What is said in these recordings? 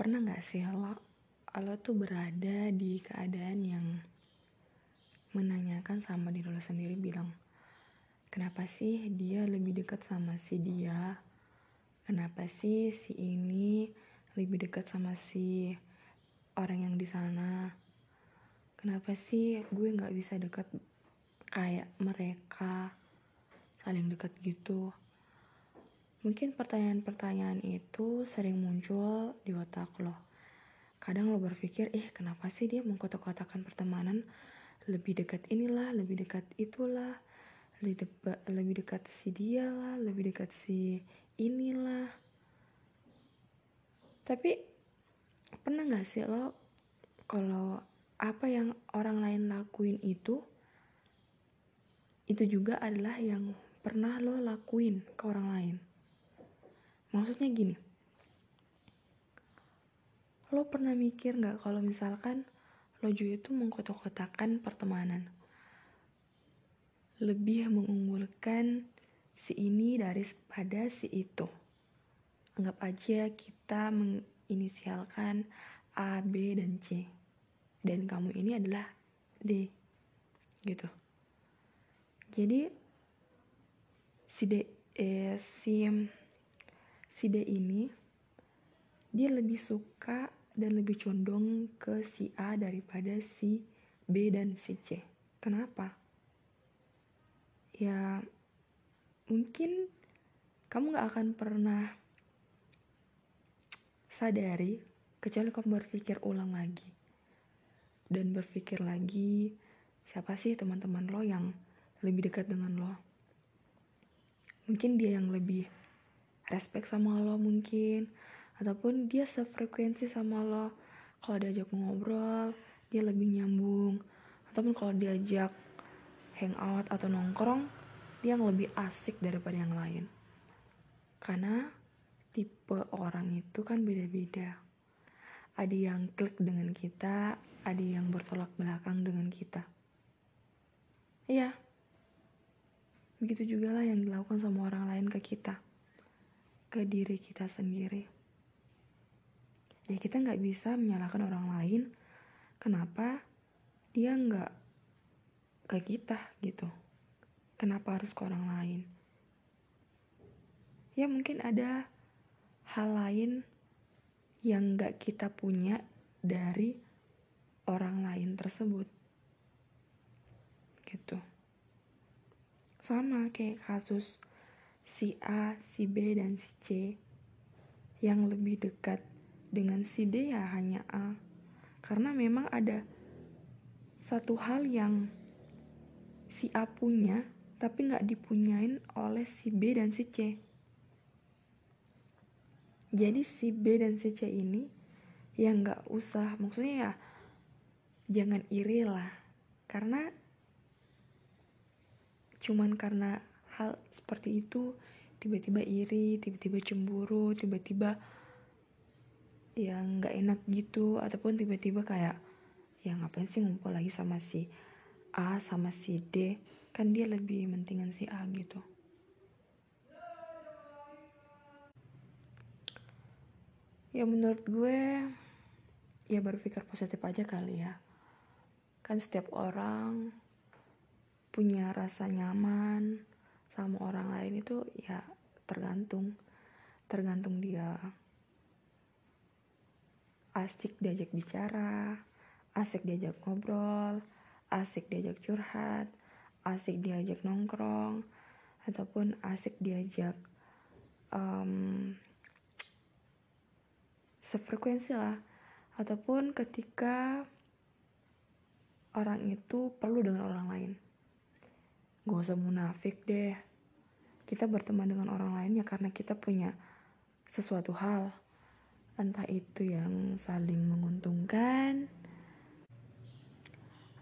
pernah nggak sih lo lo tuh berada di keadaan yang menanyakan sama diri lo sendiri bilang kenapa sih dia lebih dekat sama si dia? Kenapa sih si ini lebih dekat sama si orang yang di sana? Kenapa sih gue nggak bisa dekat kayak mereka saling dekat gitu Mungkin pertanyaan-pertanyaan itu sering muncul di otak lo. Kadang lo berpikir, eh kenapa sih dia mengkotak-kotakan pertemanan lebih dekat inilah, lebih dekat itulah, lebih, de lebih dekat si dia lah, lebih dekat si inilah. Tapi pernah gak sih lo kalau apa yang orang lain lakuin itu itu juga adalah yang pernah lo lakuin ke orang lain. Maksudnya gini, lo pernah mikir gak kalau misalkan lo juga itu mengkotak-kotakan pertemanan? Lebih mengunggulkan si ini dari pada si itu. Anggap aja kita menginisialkan A, B, dan C. Dan kamu ini adalah D. Gitu. Jadi, si D, eh, si si D ini dia lebih suka dan lebih condong ke si A daripada si B dan si C. Kenapa? Ya mungkin kamu gak akan pernah sadari kecuali kamu berpikir ulang lagi dan berpikir lagi siapa sih teman-teman lo yang lebih dekat dengan lo mungkin dia yang lebih respect sama lo mungkin. Ataupun dia sefrekuensi sama lo. Kalau diajak ngobrol dia lebih nyambung. Ataupun kalau diajak hangout atau nongkrong dia yang lebih asik daripada yang lain. Karena tipe orang itu kan beda-beda. Ada yang klik dengan kita ada yang bertolak belakang dengan kita. Iya. Begitu juga lah yang dilakukan sama orang lain ke kita ke diri kita sendiri. Ya kita nggak bisa menyalahkan orang lain kenapa dia nggak ke kita gitu. Kenapa harus ke orang lain? Ya mungkin ada hal lain yang nggak kita punya dari orang lain tersebut. Gitu. Sama kayak kasus si A, si B, dan si C. Yang lebih dekat dengan si D ya hanya A. Karena memang ada satu hal yang si A punya, tapi nggak dipunyain oleh si B dan si C. Jadi si B dan si C ini yang nggak usah, maksudnya ya jangan iri lah. Karena cuman karena hal seperti itu tiba-tiba iri tiba-tiba cemburu tiba-tiba yang nggak enak gitu ataupun tiba-tiba kayak ya ngapain sih ngumpul lagi sama si A sama si D? Kan dia lebih mentingan si A gitu. Ya menurut gue ya berpikir positif aja kali ya. Kan setiap orang punya rasa nyaman sama orang lain itu ya tergantung tergantung dia. Asik diajak bicara asik diajak ngobrol asik diajak curhat asik diajak nongkrong ataupun asik diajak um, sefrekuensi lah. Ataupun ketika orang itu perlu dengan orang lain. Gak usah munafik deh kita berteman dengan orang lain ya karena kita punya sesuatu hal. Entah itu yang saling menguntungkan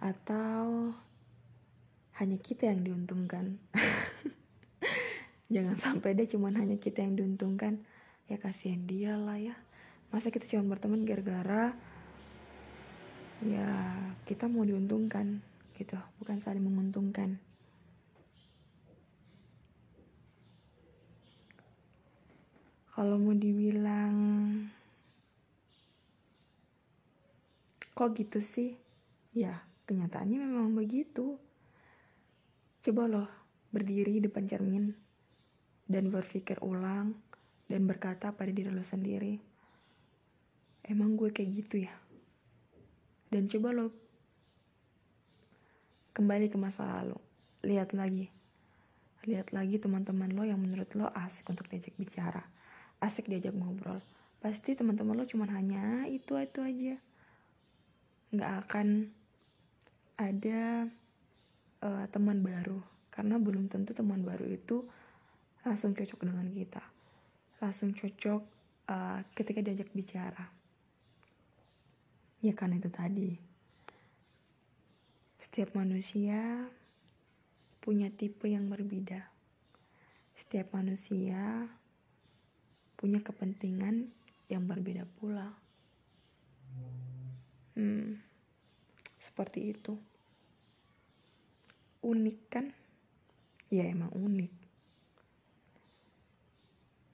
atau hanya kita yang diuntungkan. Jangan sampai deh cuman hanya kita yang diuntungkan. Ya kasihan dia lah ya. Masa kita cuma berteman gara-gara ya kita mau diuntungkan gitu. Bukan saling menguntungkan kalau mau dibilang kok gitu sih? Ya kenyataannya memang begitu. Coba loh berdiri depan cermin dan berpikir ulang dan berkata pada diri lo sendiri emang gue kayak gitu ya? Dan coba lo kembali ke masa lalu. Lihat lagi. Lihat lagi teman-teman lo yang menurut lo asik untuk diajak bicara asik diajak ngobrol. Pasti teman-teman lo cuma hanya itu itu aja. Nggak akan ada uh, teman baru. Karena belum tentu teman baru itu langsung cocok dengan kita. Langsung cocok uh, ketika diajak bicara. Ya kan itu tadi. Setiap manusia punya tipe yang berbeda. Setiap manusia punya kepentingan yang berbeda pula. Hmm, seperti itu. Unik kan? Ya emang unik.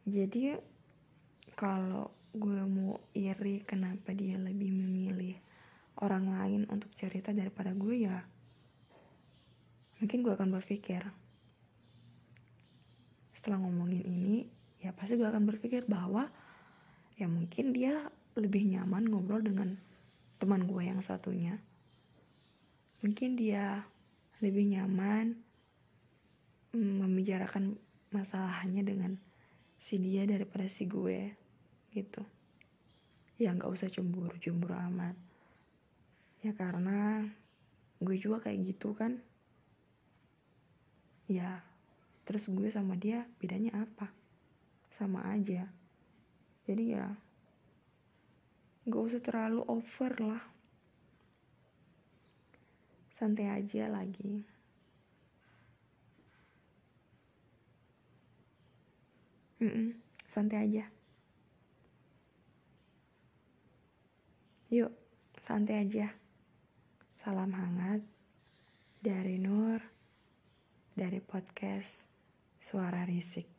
Jadi kalau gue mau iri kenapa dia lebih memilih orang lain untuk cerita daripada gue ya mungkin gue akan berpikir setelah ngomongin ini ya pasti gue akan berpikir bahwa ya mungkin dia lebih nyaman ngobrol dengan teman gue yang satunya. Mungkin dia lebih nyaman mm, membicarakan masalahnya dengan si dia daripada si gue gitu. Ya nggak usah cemburu cemburu amat. Ya karena gue juga kayak gitu kan. Ya terus gue sama dia bedanya apa sama aja. Jadi ya gak usah terlalu over lah. Santai aja lagi. Mm -mm, santai aja. Yuk santai aja. Salam hangat dari Nur, dari podcast Suara Risik.